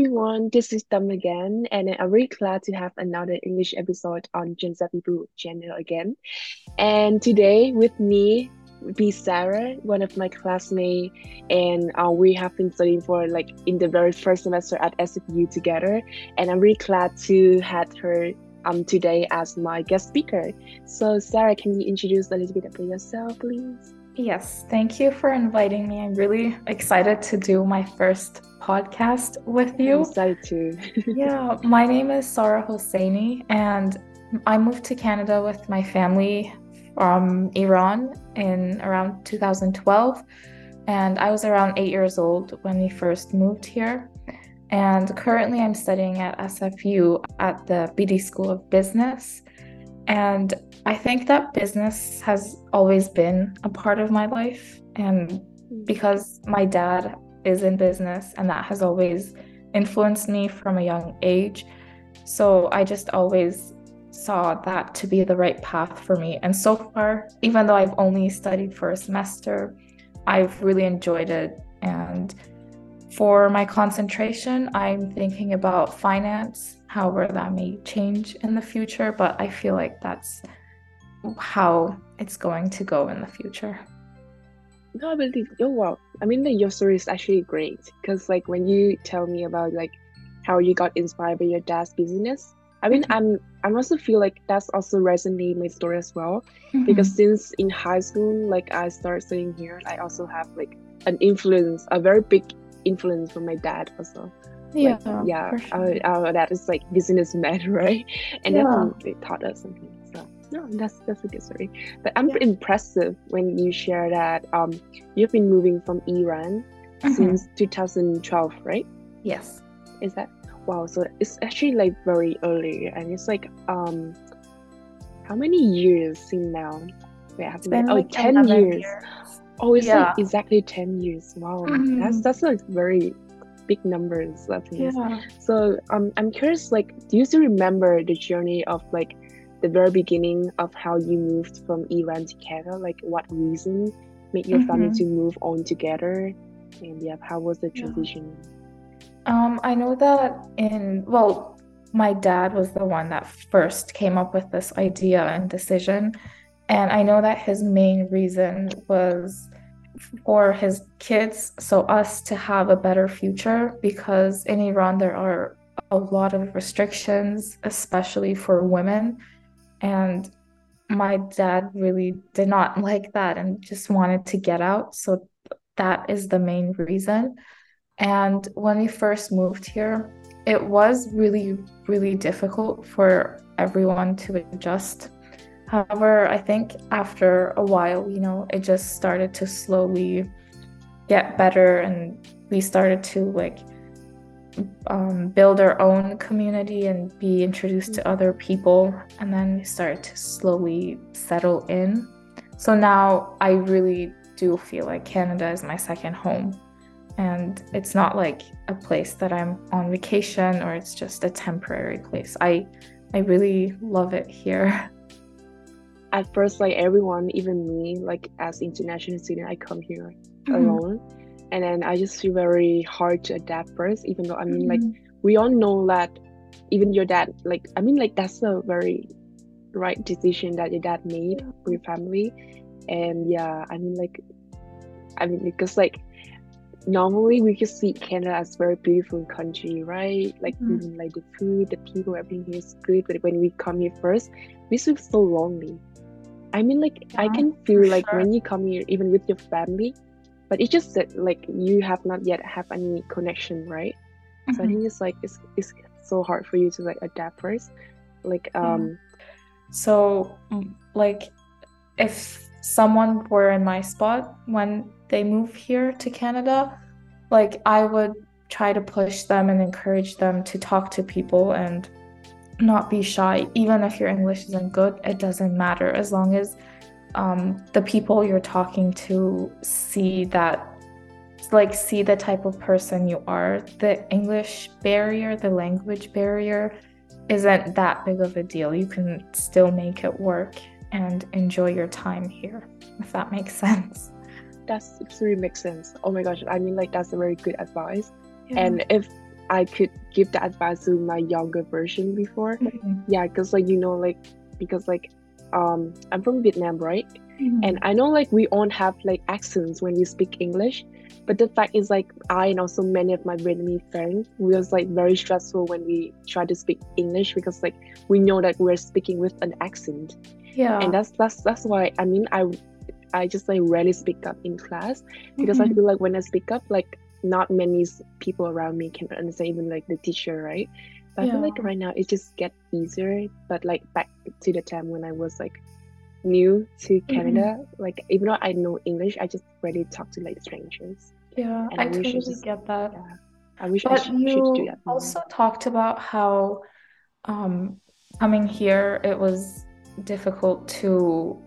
everyone, this is Dom again, and I'm really glad to have another English episode on People channel again. And today with me be Sarah, one of my classmates, and uh, we have been studying for like in the very first semester at SFU together. And I'm really glad to have her um today as my guest speaker. So Sarah, can you introduce a little bit about yourself, please? Yes, thank you for inviting me. I'm really excited to do my first podcast with you. I'm excited too. yeah, my name is Sarah Hosseini, and I moved to Canada with my family from Iran in around 2012. And I was around eight years old when we first moved here. And currently, I'm studying at SFU at the Beedie School of Business. And I think that business has always been a part of my life. And because my dad is in business, and that has always influenced me from a young age. So I just always saw that to be the right path for me. And so far, even though I've only studied for a semester, I've really enjoyed it. And for my concentration, I'm thinking about finance, however, that may change in the future, but I feel like that's how it's going to go in the future. No, but oh wow. I mean, like, your story is actually great because, like, when you tell me about like how you got inspired by your dad's business, I mean, mm-hmm. I'm I'm also feel like that's also resonate my story as well mm-hmm. because since in high school, like I started studying here, I also have like an influence, a very big influence from my dad also. Yeah, like, yeah. Sure. Our, our dad is like businessman, right? And yeah. definitely taught us something. So no, that's that's a good story. But I'm yeah. impressive when you share that um you've been moving from Iran mm-hmm. since 2012, right? Yes. Is that wow so it's actually like very early and it's like um how many years since now Wait, I have to oh like 10 years. years. Oh it's yeah. like exactly 10 years wow mm-hmm. that's that's like very big numbers That yeah. so um i'm curious like do you still remember the journey of like the very beginning of how you moved from iran to canada like what reason made your mm-hmm. family to move on together and yeah how was the transition yeah. Um, I know that in, well, my dad was the one that first came up with this idea and decision. And I know that his main reason was for his kids, so us to have a better future, because in Iran there are a lot of restrictions, especially for women. And my dad really did not like that and just wanted to get out. So that is the main reason. And when we first moved here, it was really, really difficult for everyone to adjust. However, I think after a while, you know, it just started to slowly get better and we started to like um, build our own community and be introduced to other people. And then we started to slowly settle in. So now I really do feel like Canada is my second home and it's not like a place that I'm on vacation or it's just a temporary place. I I really love it here. At first, like everyone, even me, like as international student, I come here mm-hmm. alone, and then I just feel very hard to adapt first. Even though I mean, mm-hmm. like we all know that even your dad, like I mean, like that's a very right decision that your dad made for your family, and yeah, I mean, like I mean, because like normally we just see Canada as very beautiful country, right? Like mm. even like the food, the people, everything is good. But when we come here first, we feel so lonely. I mean, like yeah, I can feel like sure. when you come here, even with your family, but it's just that like you have not yet have any connection, right? Mm-hmm. So I think mm-hmm. it's like it's it's so hard for you to like adapt first. Like um, so mm, like if someone were in my spot when they move here to Canada, like I would try to push them and encourage them to talk to people and not be shy. Even if your English isn't good, it doesn't matter as long as um, the people you're talking to see that, like, see the type of person you are. The English barrier, the language barrier, isn't that big of a deal. You can still make it work and enjoy your time here, if that makes sense that's really makes sense. Oh my gosh, I mean like that's a very good advice. Yeah. And if I could give the advice to my younger version before. Mhm. Yeah, because like you know, like because like um I'm from Vietnam, right? Mhm. And I know like we all have like accents when we speak English, but the fact is like I and also many of my Vietnamese friends we was like very stressful when we try to speak English because like we know that we're speaking with an accent, yeah. and that's that's that's why I mean I I just like rarely speak up in class because I Mhm. feel like when I speak up like not many people around me can understand even like the teacher, right? But I feel like right now it just get easier. But like back to the time when I was like new to Mm-hmm. Canada, like even though I know English, I just rarely talk to like strangers. Yeah, I I totally just- get that. Yeah, I wish I But should, should do you that. more. also talked about how um, coming here, it was difficult to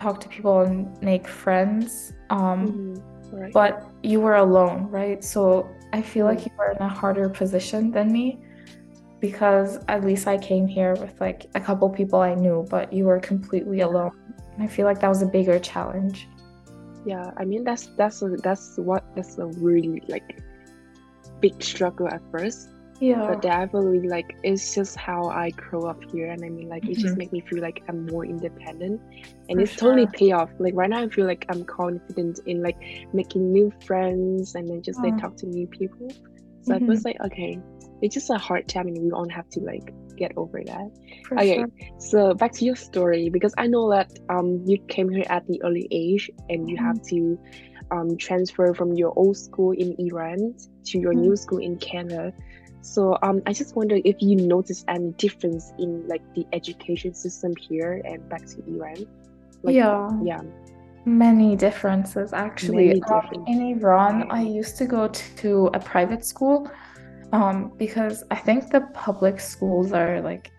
talk to people and make friends. Um, Mhm, right. but you were alone, right? So I feel like Mm. you were in a harder position than me because at least I came here with like a couple people I knew, but you were completely alone. And I feel like that was a bigger challenge. Yeah, I mean that's that's a, that's what that's a really like big struggle at first. Yeah. But definitely like it's just how I grow up here and I mean like it just Mhm. make me feel like I'm more independent and For it's totally pay off. Like right now I feel like I'm confident in like making new friends and then just like Mm. talk to new people. So I was like okay, it's just a hard time and we don't have to like get over that. For Okay, sure. so back to your story because I know that um you came here at the early age and you Mhm. have to um transfer from your old school in Iran to your new school in Canada. So um I just wonder if you noticed any difference in like the education system here and back to Iran. Like Yeah. yeah. Many differences actually. Many Um, in Iran, I used to go to a private school um, because I think the public schools are like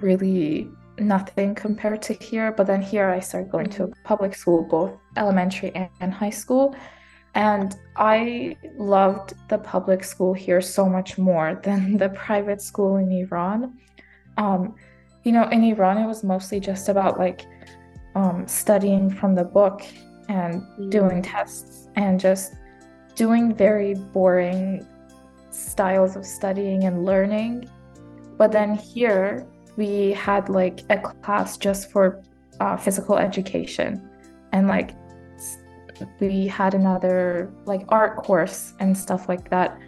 really nothing compared to here. But then here I started going to a public school, both elementary and high school. And I loved the public school here so much more than the private school in Iran. Um, you know, in Iran, it was mostly just about like um, studying from the book and doing Mm. tests and just doing very boring styles of studying and learning. But then here we had like a class just for uh, physical education and like we had another like art course and stuff like that.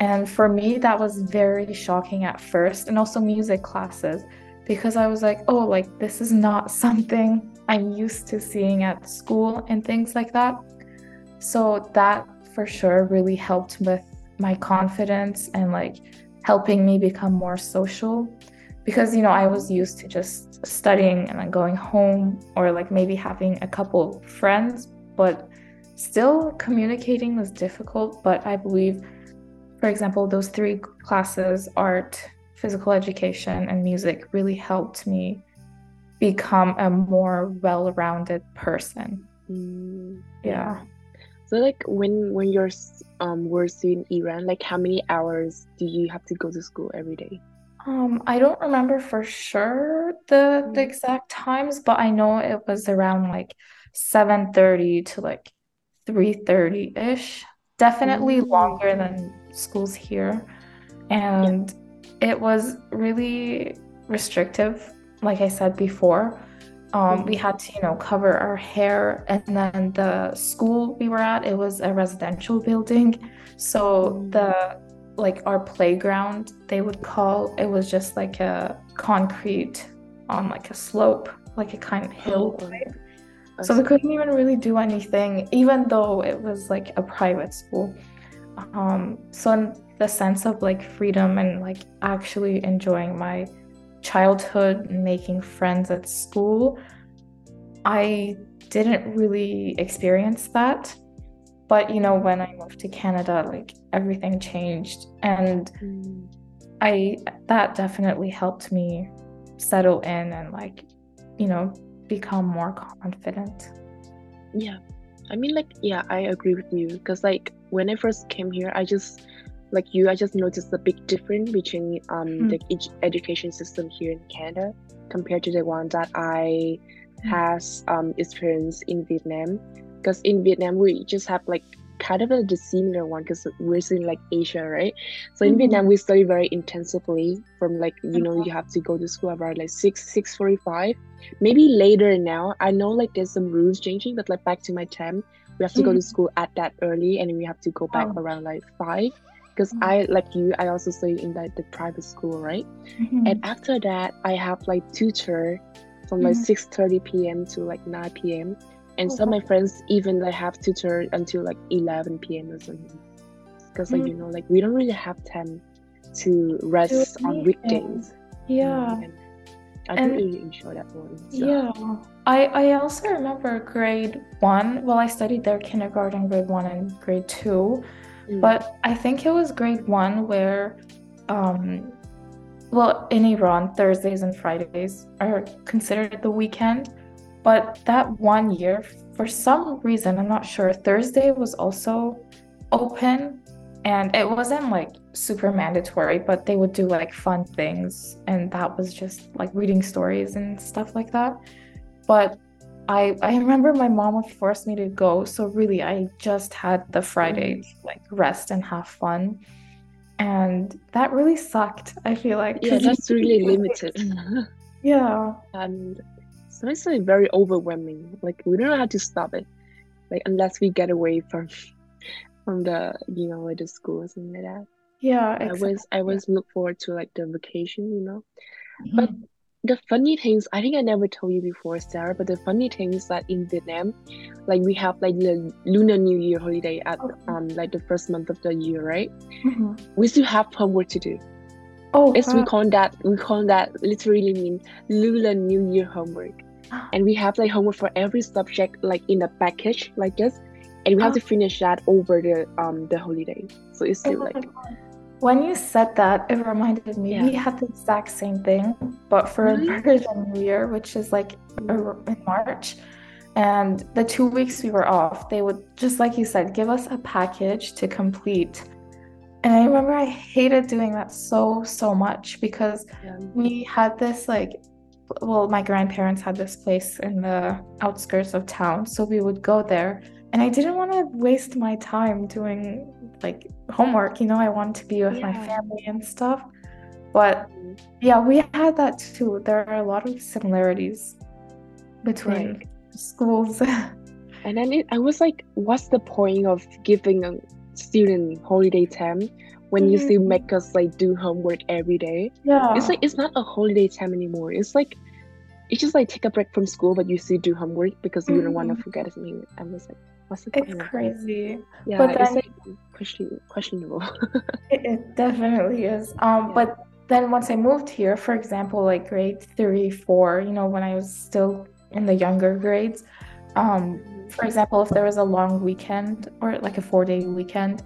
And for me, that was very shocking at first, and also music classes because I was like, oh, like this is not something I'm used to seeing at school and things like that. So that for sure really helped with my confidence and like helping me become more social because you know I was used to just studying and then going home or like maybe having a couple friends, but still communicating was difficult. But I believe, for example, those three classes art, physical education, and music really helped me become a more well rounded person. Mm, Yeah. So like when when you're um were in Iran, like how many hours do you have to go to school every day? Um, I don't remember for sure the the Mm. exact times, but I know it was around like 7:30 to like 3:30-ish. Definitely Mm. longer than schools here. And it was really restrictive, like I said before. Um, we Mhm. had to, you know, cover our hair, and then the school we were at, it was a residential building. So Mm. the like our playground, they would call it was just like a concrete on like a slope, like a kind of hill Oh, type. So we couldn't even really do anything, even though it was like a private school. Um, so in the sense of like freedom and like actually enjoying my childhood and making friends at school, I didn't really experience that. But you know, when I moved to Canada, like everything changed and Mm. I that definitely helped me settle in and like, you know, become more confident. Yeah, I mean, like, yeah, I agree with you because, like, when I first came here, I just, like you, I just noticed the big difference between um Mm. the ed- education system here in Canada compared to the one that I Mm. has um experienced in Vietnam. Because in Vietnam, we just have like kind of a similar one because we're in like Asia, right? So in Mhm. Vietnam, we study very intensively from like you know you have to go to school around like six six forty five, maybe later now. I know like there's some rules changing, but like back to my time, we have to go to Mhm. school at that early, and we have to go back Oh. around like five. Because Mhm. I like you, I also study in like the private school, right? Mhm. And after that, I have like tutor from like Mhm. six thirty p.m. to like nine p.m. And Oh, some of my friends even they have tutor until like eleven p.m. or something. Because like Mm. you know, like we don't really have time to rest on weekdays. Yeah. And I And- really enjoy that one. So. Yeah, I I also remember grade one. Well, I studied there kindergarten, grade one, and grade two. Mm. But I think it was grade one where, um, well, in Iran, Thursdays and Fridays are considered the weekend. But that one year, for some reason, I'm not sure, Thursday was also open. And it wasn't like super mandatory, but they would do like fun things. And that was just like reading stories and stuff like that. But I I remember my mom would force me to go. So really, I just had the Friday mm. like rest and have fun. And that really sucked, I feel like. yeah, that's really limited. Yeah. and so it's like very overwhelming. Like we don't know how to stop it. Like unless we get away from from the you know like the school or something like that. Yeah, I exactly. always I always look forward to like the vacation, you know. But Mhm. the funny things I think I never told you before, Sarah. But the funny thing is that in Vietnam, like we have like the Lunar New Year holiday at Okay. um like the first month of the year, right? Mhm. We still have homework to do. Oh, It's we call that we call that literally mean Lunar New Year homework. And we have like homework for every subject like in the package like this. And we have to finish that over the um the holiday. So it's Oh still my like When you said that, it reminded me Yeah. we had the exact same thing, but for Really? Persian New Year, which is like in March. And the two weeks we were off, they would, just like you said, give us a package to complete. And I remember I hated doing that so, so much because yeah. we had this like well my grandparents had this place in the outskirts of town so we would go there. And i didn't want to waste my time doing like homework you know i wanted to be with my family and stuff. But yeah we had that too. There are a lot of similarities between Right. schools. And then it, I was like, what's the point of giving a student holiday time when you still Mhm. make us like do homework every day? yeah It's like it's not a holiday time anymore. It's like it's just like take a break from school, but you still do homework because you don't want to Mhm. forget something. I was like, what's the it's crazy Yeah, But it's then- like question, questionable. It, it definitely is. Um, Yeah. but then once I moved here, for example, like grade three, four, you know, when I was still in the younger grades, um, for example, if there was a long weekend or like a four-day weekend,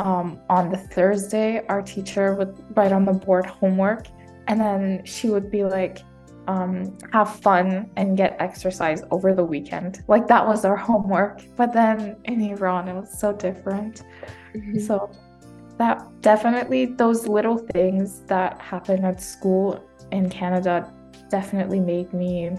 um, on the Thursday, our teacher would write on the board homework, and then she would be like, um, have fun and get exercise over the weekend. Like that was our homework. But then in Iran, it was so different. Mhm. So that definitely those little things that happen at school in Canada definitely made me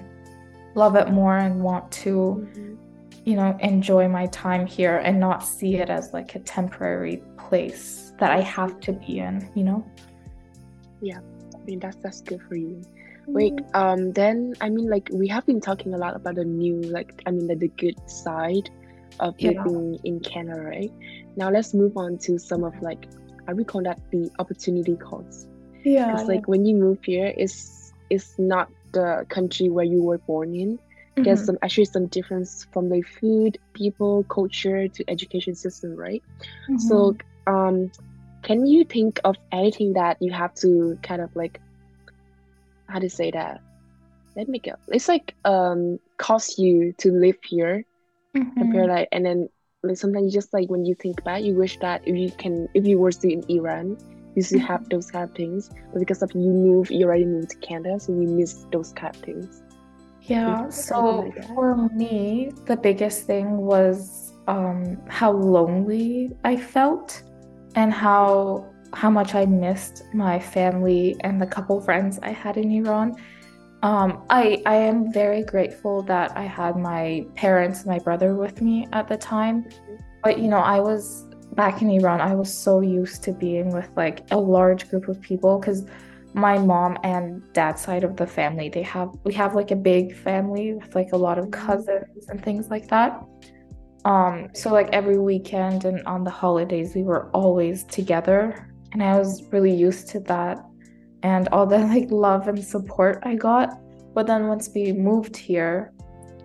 love it more and want to, Mhm. You know, enjoy my time here and not see it as like a temporary place that I have to be in, you know? Yeah. I mean, that's that's good for you. Wait, um, then I mean, like we have been talking a lot about the new, like I mean, like the good side of Yeah. living in Canada, right? Now let's move on to some of like I would call that the opportunity cost. Yeah. Because like when you move here, it's it's not the country where you were born in. There's Mhm. some actually some difference from the food, people, culture to education system, right? So, um, can you think of anything that you have to kind of like, how to say that? Let me go. It's like um cost you to live here Mhm. compared like, and then like sometimes you just like when you think back, you wish that if you can, if you were still in Iran, you still have those kind of things. But because of you move, you already moved to Canada, so you miss those kind of things. Yeah, so like for me, the biggest thing was um, how lonely I felt and how how much I missed my family and the couple friends I had in Iran. Um, I I am very grateful that I had my parents and my brother with me at the time, but you know, I was back in Iran, I was so used to being with like a large group of people because my mom and dad side of the family, they have we have like a big family with like a lot of mm-hmm. cousins and things like that. Um, so like every weekend and on the holidays, we were always together, and I was really used to that and all the like love and support I got. But then once we moved here,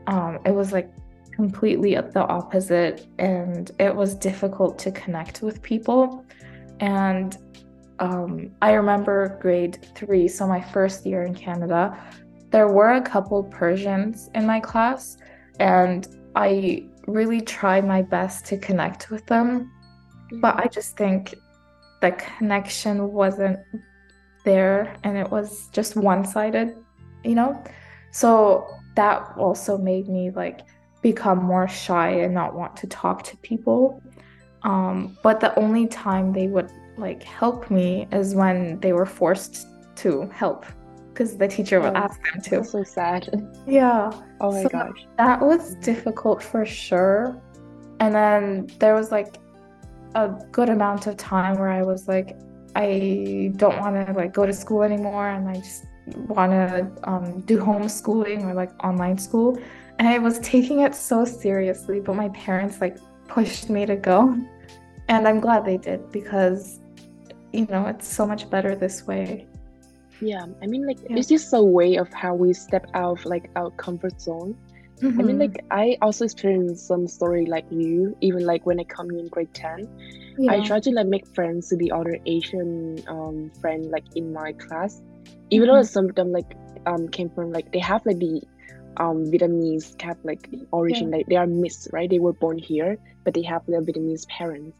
um, it was like completely the opposite and it was difficult to connect with people and um, i remember grade three so my first year in canada there were a couple persians in my class and i really tried my best to connect with them but i just think the connection wasn't there and it was just one-sided you know so that also made me like become more shy and not want to talk to people. Um, but the only time they would like help me is when they were forced to help because the teacher would oh, ask them to. So sad. Yeah. Oh my so gosh. That was difficult for sure. And then there was like a good amount of time where I was like, I don't want to like go to school anymore, and I just want to um, do homeschooling or like online school and I was taking it so seriously, but my parents like pushed me to go. And I'm glad they did because you know, it's so much better this way. Yeah, I mean like yeah. it's just a way of how we step out of like our comfort zone. Mm-hmm. I mean mm-hmm. like I also experienced some story like you, even like when I come in grade 10. Yeah. I try to like make friends with the other Asian um friend like in my class. Even mm-hmm. though some of them like um came from like they have like the um, Vietnamese Catholic origin. Yeah. Like they are mixed, right? They were born here, but they have their Vietnamese parents.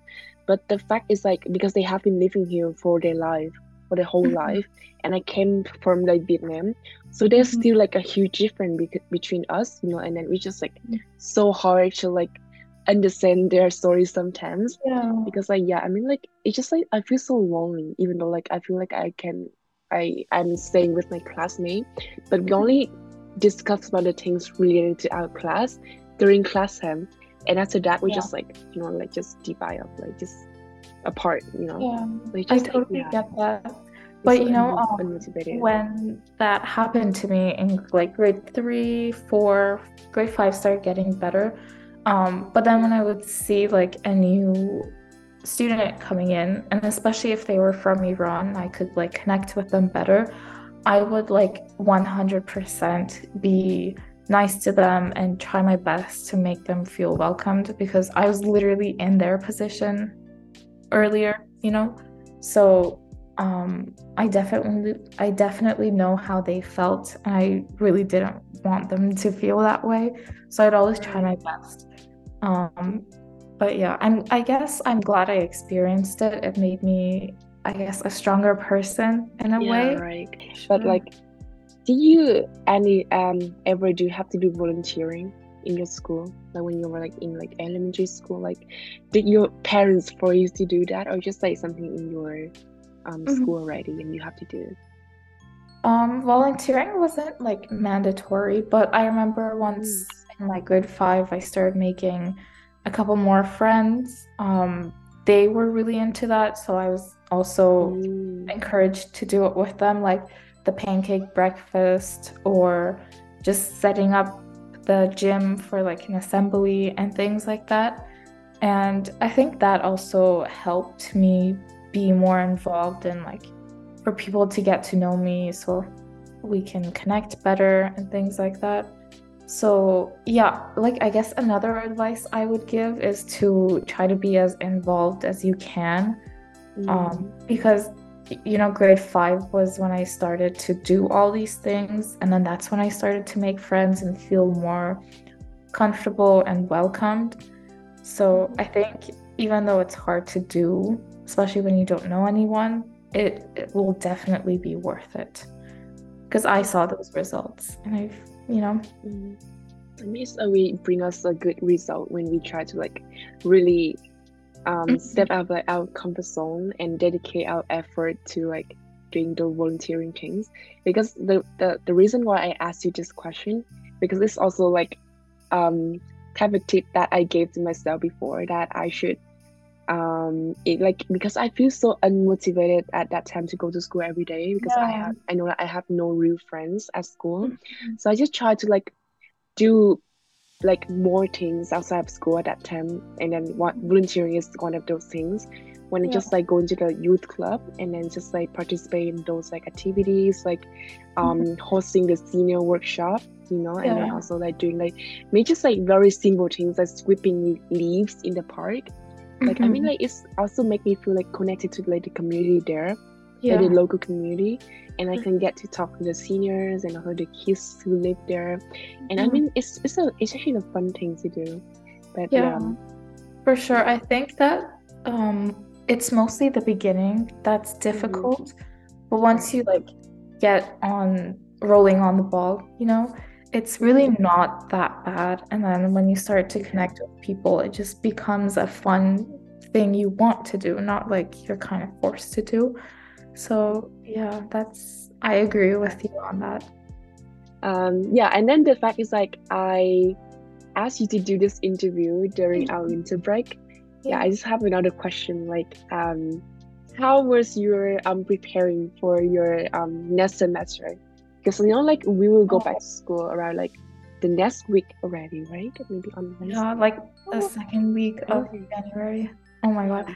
But the fact is, like, because they have been living here for their life, for their whole mm-hmm. life, and I came from like Vietnam, so there's mm-hmm. still like a huge difference be- between us, you know. And then we just like so hard to like understand their stories sometimes. Yeah. Because like yeah, I mean like it's just like I feel so lonely, even though like I feel like I can I I'm staying with my classmate, but we mm-hmm. only discuss about the things related to our class during class time and after that we yeah. just like you know like just divide up like just apart you know yeah like just, i totally yeah. get that but you know um, when that happened to me in like grade three four grade five started getting better um, but then when i would see like a new student coming in and especially if they were from iran i could like connect with them better I would like 100% be nice to them and try my best to make them feel welcomed because I was literally in their position earlier, you know? So um I definitely I definitely know how they felt and I really didn't want them to feel that way. So I'd always try my best. Um but yeah, I'm I guess I'm glad I experienced it. It made me I guess a stronger person in a yeah, way. Right. But like did you any um ever do you have to do volunteering in your school? Like when you were like in like elementary school? Like did your parents force you to do that or just like something in your um mm-hmm. school already and you have to do? Um volunteering wasn't like mandatory, but I remember once mm. in like grade five I started making a couple more friends. Um they were really into that, so I was also mm. encouraged to do it with them, like the pancake breakfast or just setting up the gym for like an assembly and things like that. And I think that also helped me be more involved and like for people to get to know me so we can connect better and things like that. So, yeah, like I guess another advice I would give is to try to be as involved as you can mm. um, because you know grade five was when i started to do all these things. And then that's when i started to make friends and feel more comfortable and welcomed. So i think even though it's hard to do especially when you don't know anyone it, it will definitely be worth it. Because i saw those results and i've you know. Mm. I mean, it's always bring us a good result when we try to like really um, mm-hmm. step out of like, our comfort zone and dedicate our effort to like doing the volunteering things because the, the the reason why i asked you this question because it's also like um kind of a tip that I gave to myself before that I should um it like because I feel so unmotivated at that time to go to school every day because I have I know that I have no real friends at school. Mhm. So I just try to like do like more things outside of school at that time. And then what volunteering is one of those things. When I Yeah. just like go into the youth club and then just like participate in those like activities like um hosting the senior workshop you know and then also like doing like maybe just like very simple things like sweeping leaves in the park. Like I mean Mhm. like it's also make me feel like connected to like the community there yeah. the local community and I can get to talk to the seniors and also the kids who live there and I Mhm. mean it's it's a it's actually a fun thing to do but yeah, Yeah, for sure. I think that um it's mostly the beginning that's difficult, but once you like get on rolling on the ball, you know, it's really not that bad. And then when you start to connect with people, it just becomes a fun thing you want to do, not like you're kind of forced to do. So, yeah, that's I agree with you on that. um yeah and then the fact is like I asked you to do this interview during our Mhm. winter break yeah I just have another question like um how was your um preparing for your um next semester because you know like we will go back to school around like the next week already right maybe on Wednesday Yeah, like the second week of Okay. January. Oh my God.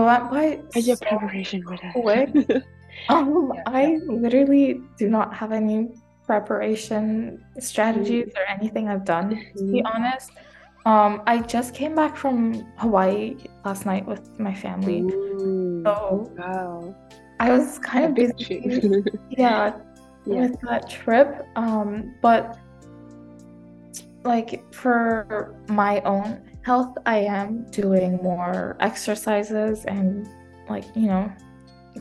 Went by How's your so preparation with that? Um, Yeah, I literally do not have any preparation strategies or anything I've done, to be Mhm. honest. Um, I just came back from Hawaii last night with my family. Ooh, So wow. I was kind of busy, yeah, Yeah. with that trip. Um, but like for my own health, I am doing more exercises and like, you know,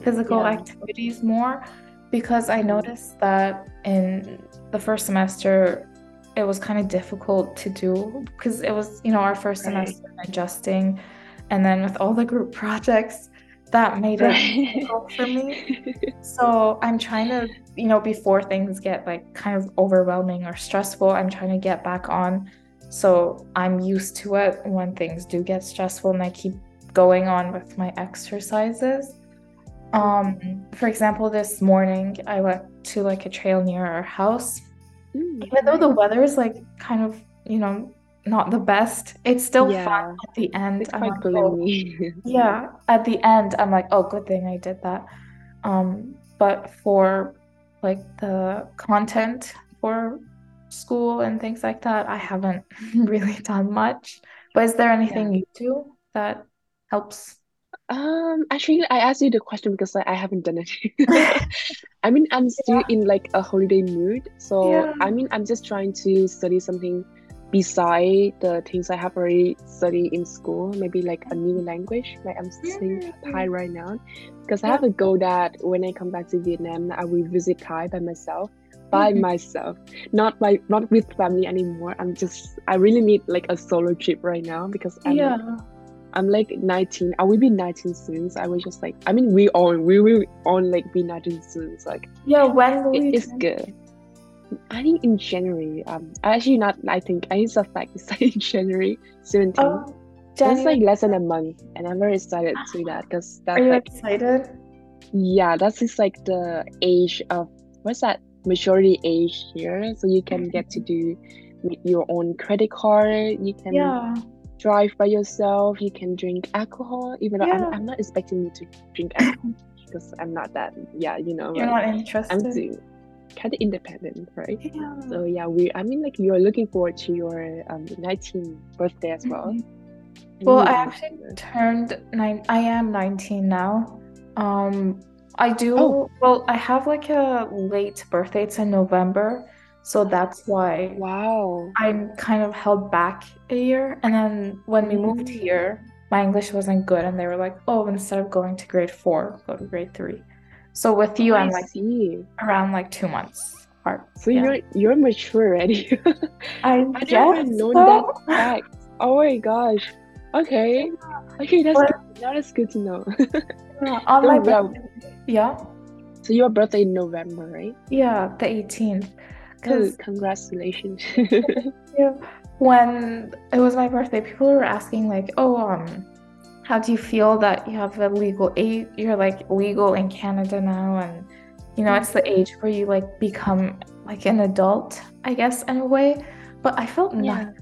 physical Yeah. activities more because I noticed that in the first semester it was kind of difficult to do because it was, you know, our first Right. semester adjusting and then with all the group projects that made it Right. difficult for me. So I'm trying to, you know, before things get like kind of overwhelming or stressful, I'm trying to get back on. So I'm used to it when things do get stressful and I keep going on with my exercises. Um, for example, this morning I went to like a trail near our house. Mm, Even though the weather is like kind of, you know, not the best, it's still fun at the end. it's I'm quite like, oh, gloomy. yeah, at the end, I'm like, oh, good thing I did that. Um, but for like the content for school and things like that, I haven't really done much. But is there Yeah. anything you do that helps? Um, actually, I asked you the question because like, I haven't done it. I mean, I'm still in like a holiday mood. So, Yeah. I mean, I'm just trying to study something beside the things I have already studied in school. Maybe like a new language. Like I'm studying Thai right now because I have a goal that when I come back to Vietnam, I will visit Thai by myself. By myself, not by not with family anymore. I'm just I really need like a solo trip right now because I'm Yeah. I'm like 19. I will be 19 soon. So I was just like, I mean, we all we will all like be 19 soon. So like, Yeah, when it, it's good. I think in January. Um, actually not. I think I it's a fact. It's like in January 17. Oh, it's like less than a month, and I'm very excited to do that because Are that's you like excited? yeah, that's just like the age of what's that maturity age here. So you can get to do with your own credit card. You can Yeah. drive by yourself. You can drink alcohol, even though I'm, I'm not expecting you to drink alcohol because I'm not that. Yeah, you know, You're not interested I'm too kind of independent, right? Yeah. So yeah, we. I mean, like you're looking forward to your um 19th birthday as well. Mhm. Well, I actually turned nine. I am 19 now. Um, I do, Oh, well, I have like a late birthday. It's in November, so that's why wow. I'm kind of held back a year. And then when we moved Mm. here, my English wasn't good, and they were like, "Oh, instead of going to grade four, go to grade three." So with Oh, you, I I'm like see. around like two months apart. So Yeah. you're you're mature already. I I never known that so. fact. Oh my gosh. Okay. Okay, that's But good. That's good to know. yeah, on my yeah, so your birthday in November, right? yeah, the 18th. Oh, Because congratulations. Yeah. when it was my birthday, people were asking like, "Oh, um, how do you feel that you have a legal age? You're like legal in Canada now, and you know it's the age where you like become like an adult, I guess, in a way." But I felt Yeah. nothing,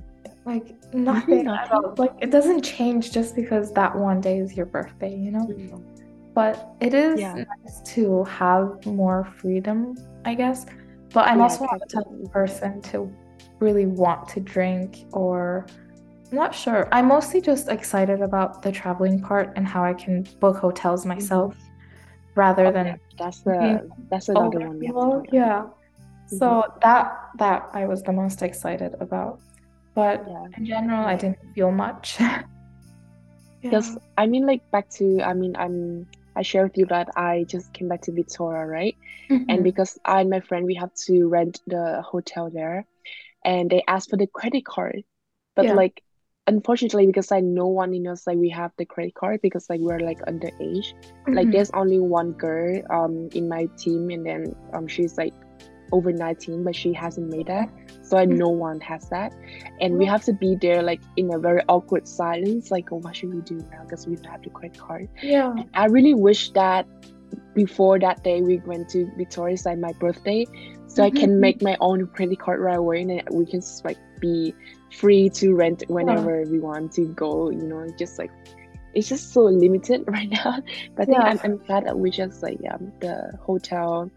like nothing at all. nothing? Like it doesn't change just because that one day is your birthday, you know? Mm. But it is Yeah. nice to have more freedom, I guess. But I'm oh, Yeah, also not the type of person to really want to drink or I'm not sure. I'm mostly just excited about the traveling part and how I can book hotels mm-hmm. myself rather Oh, than that's the that's another one we have to overflow. talk about. Yeah. So mm-hmm. that that I was the most excited about. But Yeah. in general, I didn't feel much. Yeah. Because I mean, like back to I mean, I'm I share with you that I just came back to Victoria, right? And Mhm. because I and my friend we have to rent the hotel there, and they asked for the credit card, but Yeah. like unfortunately because like no one in us like we have the credit card because like we're like underage. Like Mhm. there's only one girl um in my team, and then um she's like over 19, but she hasn't made that. So like, no one has that, and we have to be there like in a very awkward silence, like oh, what should we do now? Because we don't have the credit card. Yeah. I really wish that before that day we went to Victoria's like my birthday, so I can Mhm. make my own credit card right away, and we can just like be free to rent whenever we want to go. You know, just like it's just so limited right now. But I think Yeah. I'm, I'm glad that we just like yeah the hotel.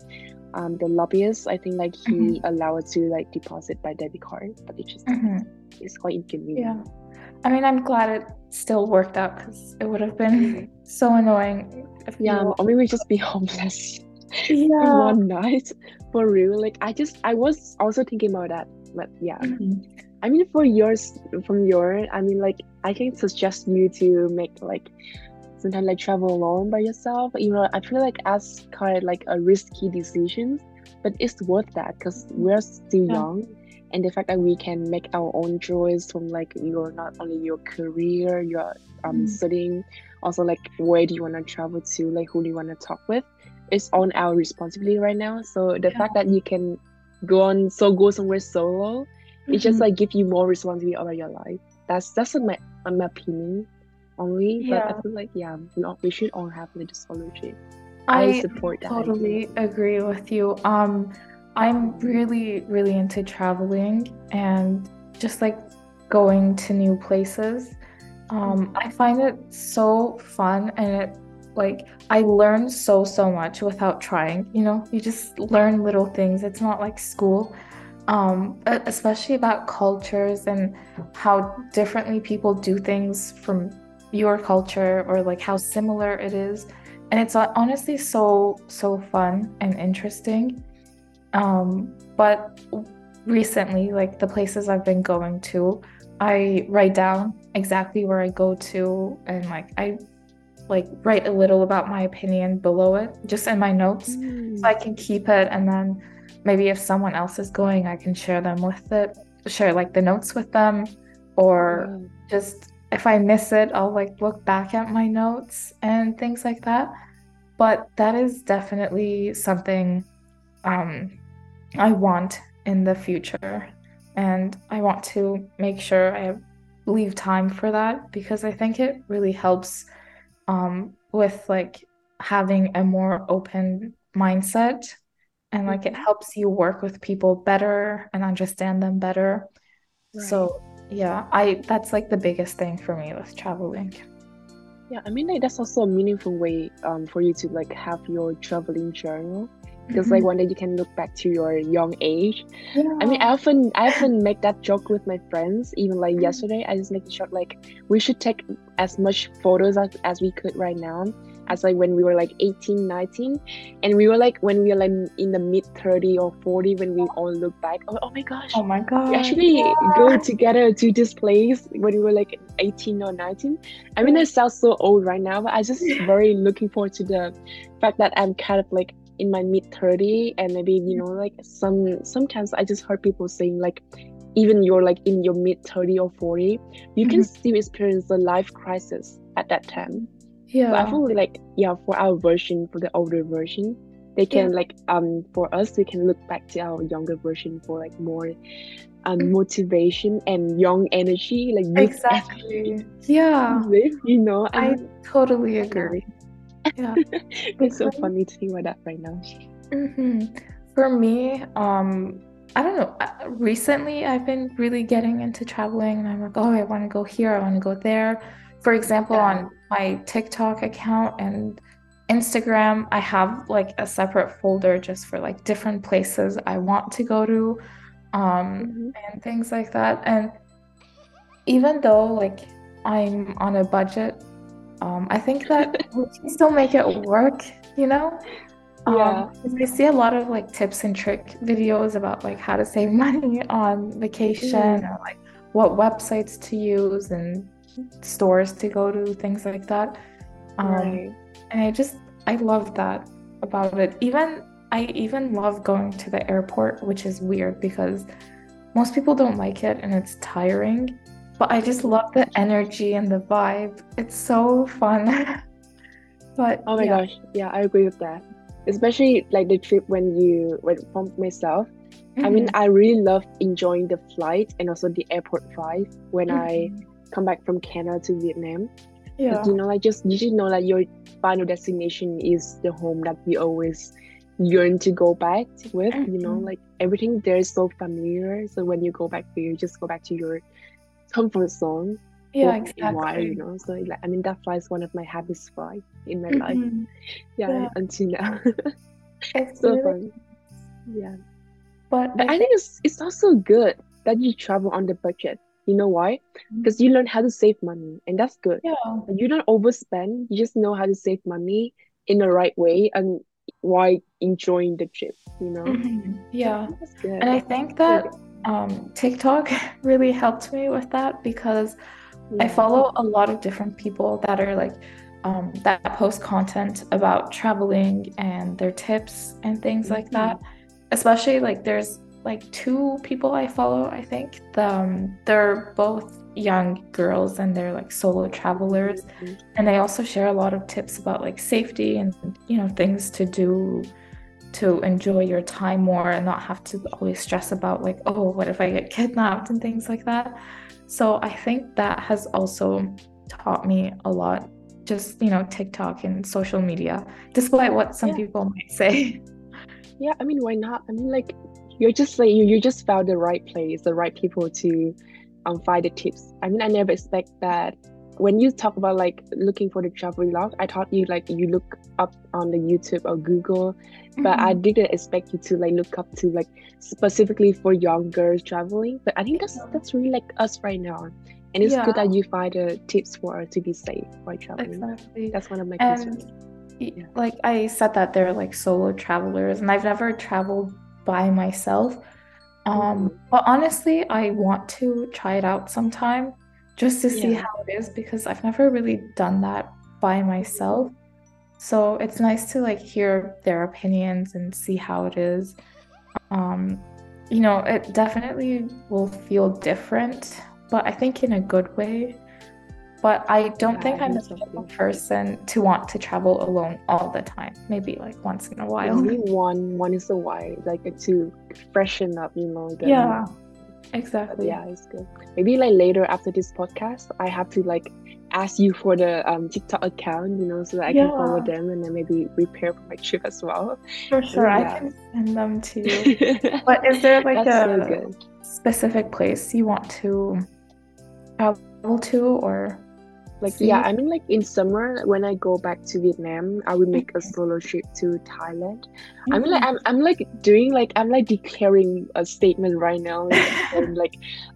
Um, the lobbyist, I think like he Mhm. allow us to like deposit by debit card, but it just Mhm. it's quite inconvenient. Yeah. I mean, I'm glad it still worked out because it would have been so annoying if Yeah, or maybe just be homeless. Yeah. one night for real like i just i was also thinking about that but yeah Mhm. i mean for yours from your i mean like i can suggest you to make like sometimes like travel alone by yourself you know i feel like as kind of like a risky decision but it's worth that because we're still Yeah. young and the fact that we can make our own choice from like your not only your career your um Mhm. studying also like where do you want to travel to like who do you want to talk with it's on our responsibility right now so the Yeah. fact that you can go on so go somewhere solo it just Mhm. like give you more responsibility over your life that's that's my my opinion only but i feel like yeah we, should all have the solution i, I support that idea. totally agree with you. Um, I'm really, really into traveling and just like going to new places. Um, I find it so fun and it like I learn so, so much without trying. You know, you just learn little things. It's not like school. Um, especially about cultures and how differently people do things from your culture or like how similar it is and it's uh, honestly so so fun and interesting um but recently like the places i've been going to i write down exactly where i go to and like i like write a little about my opinion below it just in my notes Mm. so i can keep it and then maybe if someone else is going i can share them with it share like the notes with them or Wow. just if I miss it, I'll like look back at my notes and things like that. But that is definitely something um, I want in the future. And I want to make sure I leave time for that because I think it really helps um, with like having a more open mindset and like it Mhm. helps you work with people better and understand them better. Right. So yeah, I that's like the biggest thing for me with traveling. Yeah, I mean like that's also a meaningful way um for you to like have your traveling journal because like one day you can look back to your young age. yeah. I mean I often I often make that joke with my friends. Even like Mhm. yesterday, I just make the joke like we should take as much photos as, as we could right now as like when we were like 18, 19. And we were like when we were like in the mid 30 or 40 when we all look back. Oh, oh my gosh. Oh my We God. actually yeah. go together to this place when we were like 18 or 19. I mean, that sounds so old right now, but I just very looking forward to the fact that I'm kind of like in my mid 30 and maybe you know like some sometimes I just heard people saying like even you're like in your mid 30 or 40, you can Mhm. still experience the life crisis at that time. But I Yeah. feel like yeah, for our version, for the older version, they can like um for us we can look back to our younger version for like more um Mm. motivation and young energy like Exactly. Yeah, you know I totally agree. Yeah. it's so funny to think about that right now hmm For me, um, I don't know. uh, Recently, I've been really getting into traveling, and I'm like, oh, I want to go here, I want to go there. For example, Yeah. on my TikTok account and Instagram, I have like a separate folder just for like different places I want to go to, um, Mhm. and things like that. And even though like I'm on a budget, um, I think that we can still make it work, you know? Yeah. Um, I see a lot of like tips and trick videos about like how to save money on vacation or like what websites to use and stores to go to, things like that. Um, right and I just I love that about it. Even I even love going to the airport, which is weird because most people don't like it and it's tiring. But I just love the energy and the vibe. It's so fun. But Oh my yeah. gosh, yeah, I agree with that. Especially like the trip when you when from myself. I mean, Mhm. I really love enjoying the flight and also the airport vibe when I Mhm. Come back from Canada to Vietnam. yeah. You know, like just you should know that your final destination is the home that we always yearn to go back with. You know, Mhm. like everything there is so familiar. So when you go back there, you just go back to your comfort zone Yeah, a while. You know, so like I mean that flight is one of my happiest flight in my life. Mhm. Yeah, Yeah. until now. It's so really fun. Yeah. but But I I think it's it's also good that you travel on the budget. You know why? Because you learn how to save money, and that's good. yeah. You don't overspend. You just know how to save money in the right way and while enjoying the trip. You know, Mhm. Yeah. And I think that um, TikTok really helped me with that because I follow a lot of different people that are like um, that post content about traveling and their tips and things like Mhm. that. Especially like there's like two people I follow, I think. The, um, they're both young girls and they're like solo travelers. Mhm. And they also share a lot of tips about like safety and you know things to do to enjoy your time more and not have to always stress about like oh what if I get kidnapped and things like that. So I think that has also taught me a lot just you know TikTok and social media despite what some Yeah. people might say. Yeah, I mean, why not? I mean, like, you're just like you, you just found the right place, the right people to um find the tips. I mean, I never expect that. When you talk about like looking for the travel vlog, I thought you like you look up on the YouTube or Google, but I Mhm. didn't expect you to like look up to like specifically for young girls traveling. But I think that's that's really like us right now, and it's Yeah. good that you find the tips for to be safe while traveling. Exactly. That's one of my concerns. Yeah. like I said that they're like solo travelers and I've never traveled by myself. Um, Mhm. but honestly, I want to try it out sometime just to see Yeah. how it is because I've never really done that by myself. So it's nice to like hear their opinions and see how it is. Um, you know, it definitely will feel different, but I think in a good way. But I don't Yeah, think I'm the so type of person to want to travel alone all the time. Maybe like once in a while. Only one, one is a while, like to freshen up, you know. The, Yeah, exactly. yeah, it's good. Maybe like later after this podcast, I have to like ask you for the um TikTok account, you know, so that I can follow them and then maybe prepare for my trip as well. For sure, I can send them to you. But is there like That's so a good. specific place you want to travel to or Like see? yeah, I mean like in summer when I go back to Vietnam, I will make a solo trip to Thailand. I mean like Mhm. I'm I'm like doing like I'm like declaring a statement right now. Like, I'm like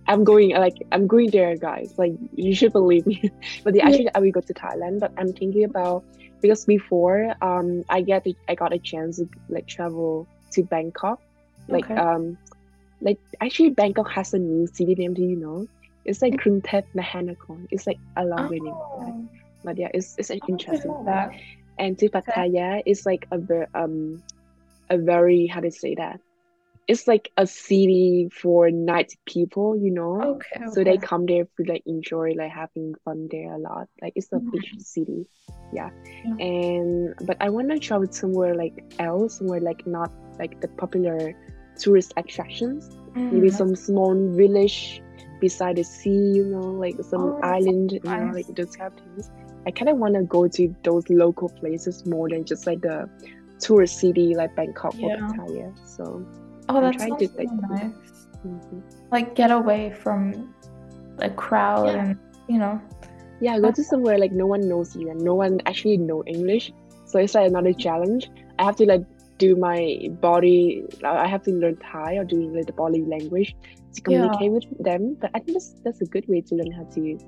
I'm going like I'm going there guys. Like you should believe me. but yeah, Yeah. actually I will go to Thailand, but I'm thinking about because before um I get the, I got a chance to like travel to Bangkok. Like Okay. um like actually Bangkok has a new city name, do you know? It's like Krungthep Mahanakhon. It's like a long. Oh, But yeah, it's it's an interesting that. And to Pattaya is like a very um a very how to say that it's like a city for night people, you know. Okay, So they come there to like enjoy like having fun there a lot. Like it's a beach Mhm. city. Yeah. Yeah. And but I wanna travel somewhere like else, somewhere like not like the popular tourist attractions. Maybe Mm, some small village beside the sea, you know, like some oh, that sounds island, you know, like those kind of things. I kind of want to go to those local places more than just like the tourist city like Bangkok or Yeah. Pattaya. So Oh, I'm that trying to like, nice. mhm. Like get away from a crowd yeah, and you know. yeah, go to somewhere like no one knows you and no one actually know English. So it's like another challenge. I have to like do my body. I have to learn Thai or doing like the body language to Yeah, communicate with them. But I think that's that's a good way to learn how to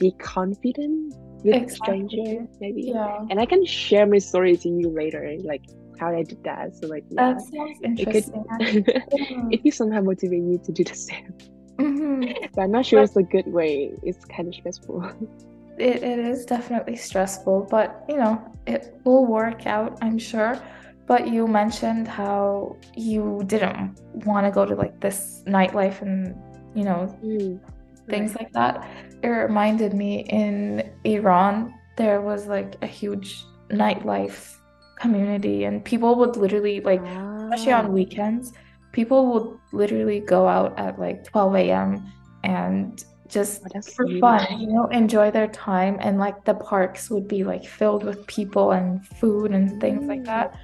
be confident with stranger exactly. maybe. Yeah. And I can share my story to you later, like how I did that. So like yeah, That sounds it could interesting. Yeah. it could somehow motivate you to do the same. hmm But I'm not sure But it's a good way. It's kind of stressful. it, it is definitely stressful, but you know, it will work out, I'm sure. But you mentioned how you didn't want to go to like this nightlife and, you know, Mm, things right. like that. It reminded me in Iran, there was like a huge nightlife community, and people would literally, like, especially on Ah, weekends, people would literally go out at like 12 a.m. and just for fun, you know, enjoy their time. And like the parks would be like filled with people and food and things like Mm, that.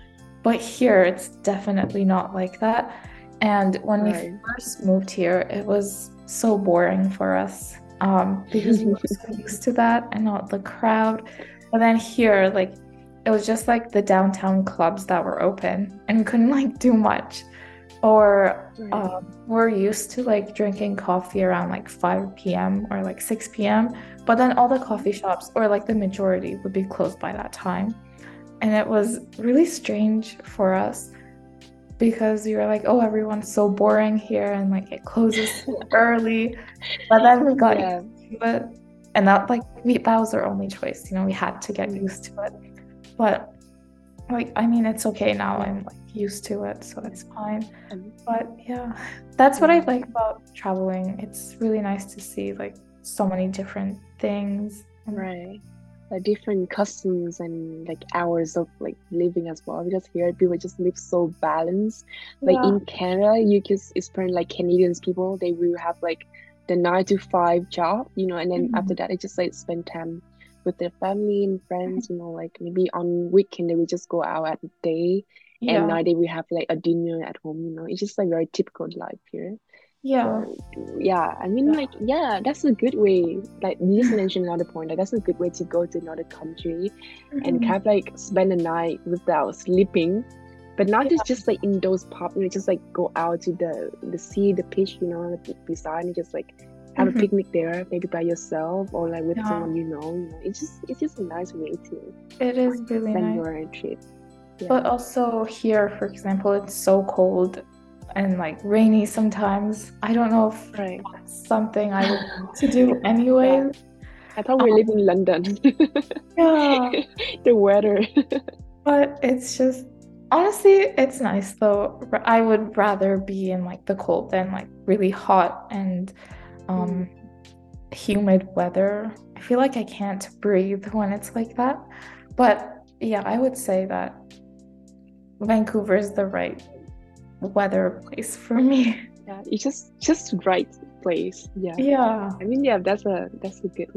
But here, it's definitely not like that. And when we first moved here, it was so boring for us um, because we were so used to that and not the crowd. But then here, like, it was just like the downtown clubs that were open and couldn't like do much. Or Right. um, we're used to like drinking coffee around like 5 p.m. or like 6 p.m. But then all the coffee shops, or like the majority, would be closed by that time. And it was really strange for us because we were like, oh, everyone's so boring here and like it closes so early. But then we got Yeah. used to it. And that like we that was our only choice. You know, we had to get used to it. But like I mean it's okay now. I'm like used to it, so it's fine. Um, But yeah, that's what I like about traveling. It's really nice to see like so many different things. Right. Like different customs and like hours of like living as well. Because here people just live so balanced. Like Yeah. in Canada, you can experience like Canadians people, they will have like the nine to five job, you know, and then after Mhm. that they just like spend time with their family and friends, you know, like maybe on weekend they will just go out at day and Yeah. night they will have like a dinner at home, you know. It's just like very typical life here. Yeah. Yeah, I mean Yeah. like yeah, that's a good way. Like you just mentioned another point, like that's a good way to go to another country and Mhm. kind of like spend the night without sleeping. But not Yeah. just just like in those pub, you know, just like go out to the the sea, the beach, you know, beside and just like have a Mhm. picnic there, maybe by yourself or like with Yeah. someone you know. You know, it's just it's just a nice way to It is really spend nice. your trip. But also here, for example, it's so cold and like rainy sometimes. I don't know if Right. that's something I would want to do anyway. I thought we Um, live in London. yeah, the weather. but it's just honestly, it's nice though. I would rather be in like the cold than like really hot and um humid weather. I feel like I can't breathe when it's like that. But yeah, I would say that Vancouver is the right weather place for me. Yeah, it's just just right place. Yeah. Yeah. I mean, yeah, that's a that's a good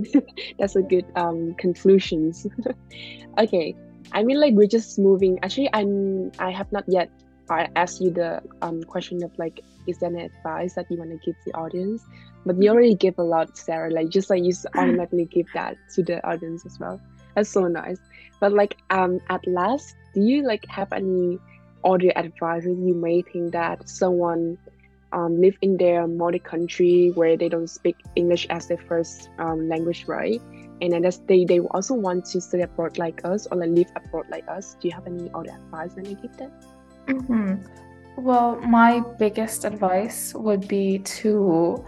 that's a good um conclusions. okay, I mean, like we're just moving. Actually, I'm I have not yet I asked you the um question of like, is there any advice that you want to give the audience? But you already give a lot, Sarah. Like just like you automatically give that to the audience as well. That's so nice. But like um at last, do you like have any audio advices you may think that someone um, live in their mother country where they don't speak English as their first um, language, right? And then that's, they, they also want to study abroad like us or like live abroad like us. Do you have any other advice that you give them? Mhm. Well, my biggest advice would be to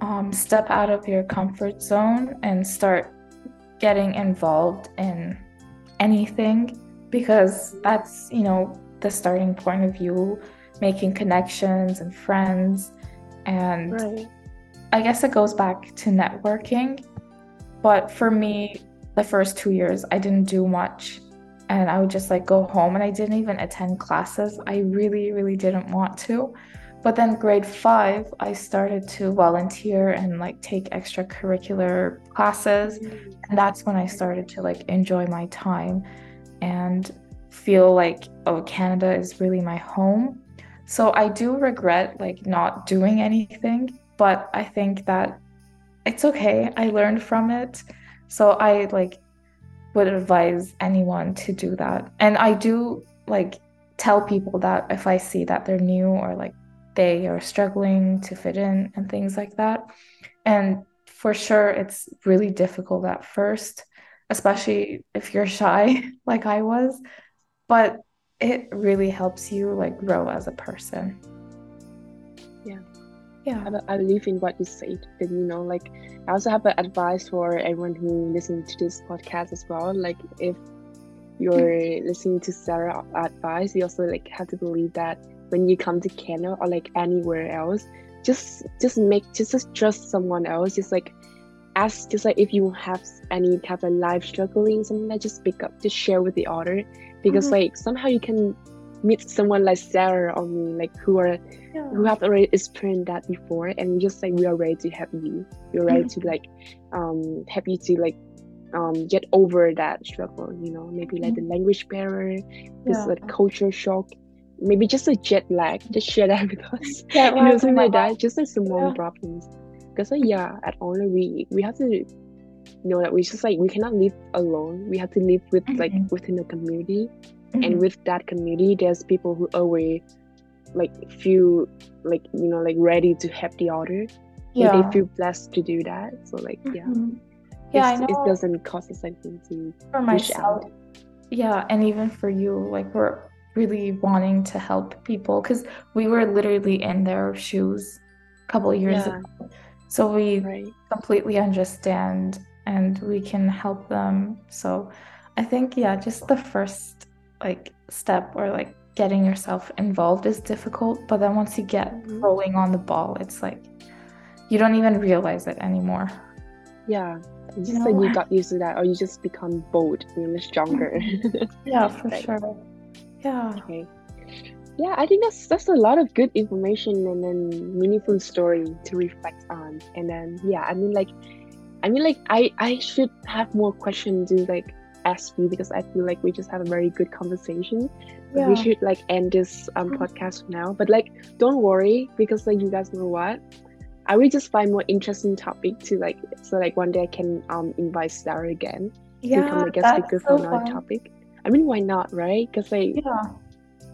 um, step out of your comfort zone and start getting involved in anything because that's, you know, the starting point of you making connections and friends. And Right. I guess it goes back to networking. But for me, the first two years, I didn't do much. And I would just like go home and I didn't even attend classes. I really, really didn't want to. But then grade five, I started to volunteer and like take extracurricular classes. Mm. And that's when I started to like enjoy my time and feel like, oh, Canada is really my home. So I do regret like not doing anything, but I think that it's okay. I learned from it. So I like would advise anyone to do that. And I do like tell people that if I see that they're new or like they are struggling to fit in and things like that. And for sure, it's really difficult at first, especially if you're shy like I was, but it really helps you like grow as a person. Yeah. Yeah. I, I believe in what you said. That you know, like I also have an advice for everyone who listens to this podcast as well. Like if you're listening to Sarah advice, you also like have to believe that when you come to Canada or like anywhere else, just just make just, just trust someone else. Just like ask just like if you have any type of life struggling, something that just pick up, just share with the other. Because Mhm. like somehow you can meet someone like Sarah or me, like who are who have already experienced that before and just like we are ready to help you we're ready to like um help you to like um get over that struggle you know maybe like the language barrier this Yeah. like culture shock maybe just a jet lag just share that with us Yeah, you know something like that just like small Yeah. problems because like yeah at only we we have to know that we just like we cannot live alone we have to live with like Mhm. within a community Mhm. and with that community there's people who always like feel like you know like ready to help the other yeah. yeah. they feel blessed to do that so like yeah Mhm. Yeah, I know it doesn't cost us anything to for myself. out Yeah, and even for you, like we're really wanting to help people because we were literally in their shoes a couple of years Yeah. ago. So we right completely understand and we can help them. So I think, yeah, just the first like step or like getting yourself involved is difficult, but then once you get Mhm. rolling on the ball, it's like you don't even realize it anymore. yeah it's You just like you got used to that or you just become bold you know stronger Yeah, for sure. Yeah. okay yeah i think that's that's a lot of good information and then meaningful story to reflect on. And then yeah i mean like i mean like i i should have more questions to like ask you because i feel like we just have a very good conversation. But we should like end this um Mhm. podcast now. But like don't worry because like you guys know what? I will just find more interesting topic to like so like one day i can um invite sarah again to come Yeah, like a that's speaker so for another topic. I mean why not right? Because like Yeah.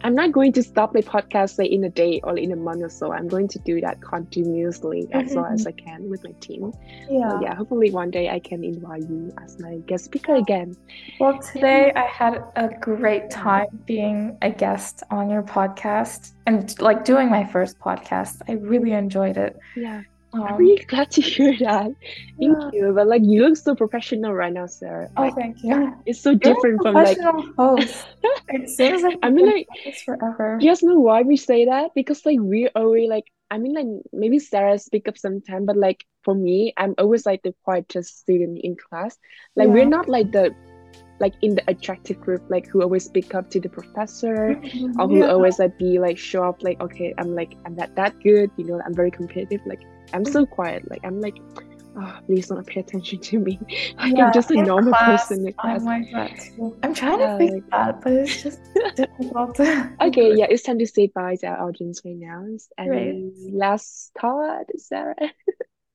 I'm not going to stop my podcast like in a day or in a month or so. I'm going to do that continuously as mm-hmm. well as I can with my team. So Yeah. yeah, hopefully one day I can invite you as my guest speaker again. Well, today I had a great time being a guest on your podcast and like doing my first podcast. I really enjoyed it. Yeah, I'm really glad to hear that. Thank yeah. you. But like you look so professional right now, Sarah. Oh, Like thank you. it's so You're different from like professional host. It seems like I mean like this forever. you guys know why we say that? Because like we're always like I mean like maybe Sarah speak up sometime, but like for me, I'm always like the quietest student in class. Like we're not like the like in the attractive group, like who always speak up to the professor Mhm. or who Yeah. always like be like show up like okay, I'm like I'm not that good, you know, I'm very competitive. Like I'm so quiet. Like I'm like oh, please don't pay attention to me. Like Yeah, I'm just a normal class, person in oh class. I'm like that. I'm trying Yeah, to fix like- that, but it's just difficult. Okay, yeah, it's time to say bye to our audience right now. Any Great. last thought, Sarah?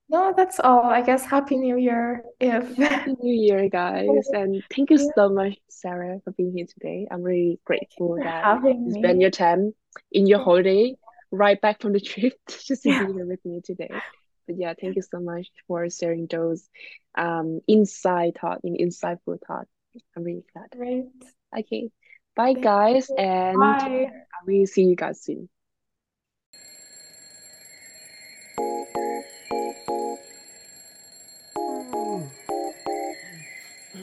No, that's all. I guess Happy New Year if Happy New Year, guys, and thank you so much, Sarah, for being here today. I'm really grateful that having you me. spend your time in your holiday, right back from the trip just to yeah. be here with me today. But yeah, thank you so much for sharing those um inside thought and insightful thought. I'm really glad. Great. Okay. Bye thank guys you. and Bye. we'll see you guys soon. Oh.